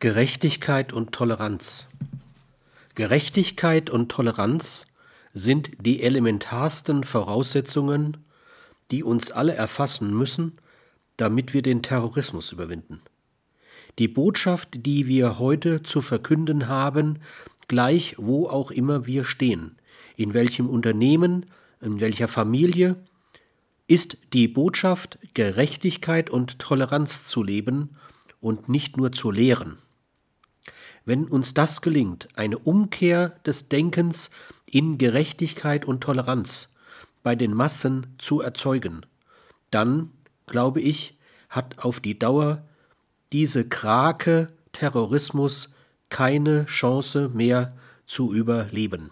Gerechtigkeit und Toleranz. Gerechtigkeit und Toleranz sind die elementarsten Voraussetzungen, die uns alle erfassen müssen, damit wir den Terrorismus überwinden. Die Botschaft, die wir heute zu verkünden haben, gleich wo auch immer wir stehen, in welchem Unternehmen, in welcher Familie, ist die Botschaft, Gerechtigkeit und Toleranz zu leben und nicht nur zu lehren. Wenn uns das gelingt, eine Umkehr des Denkens in Gerechtigkeit und Toleranz bei den Massen zu erzeugen, dann, glaube ich, hat auf die Dauer diese Krake Terrorismus keine Chance mehr zu überleben.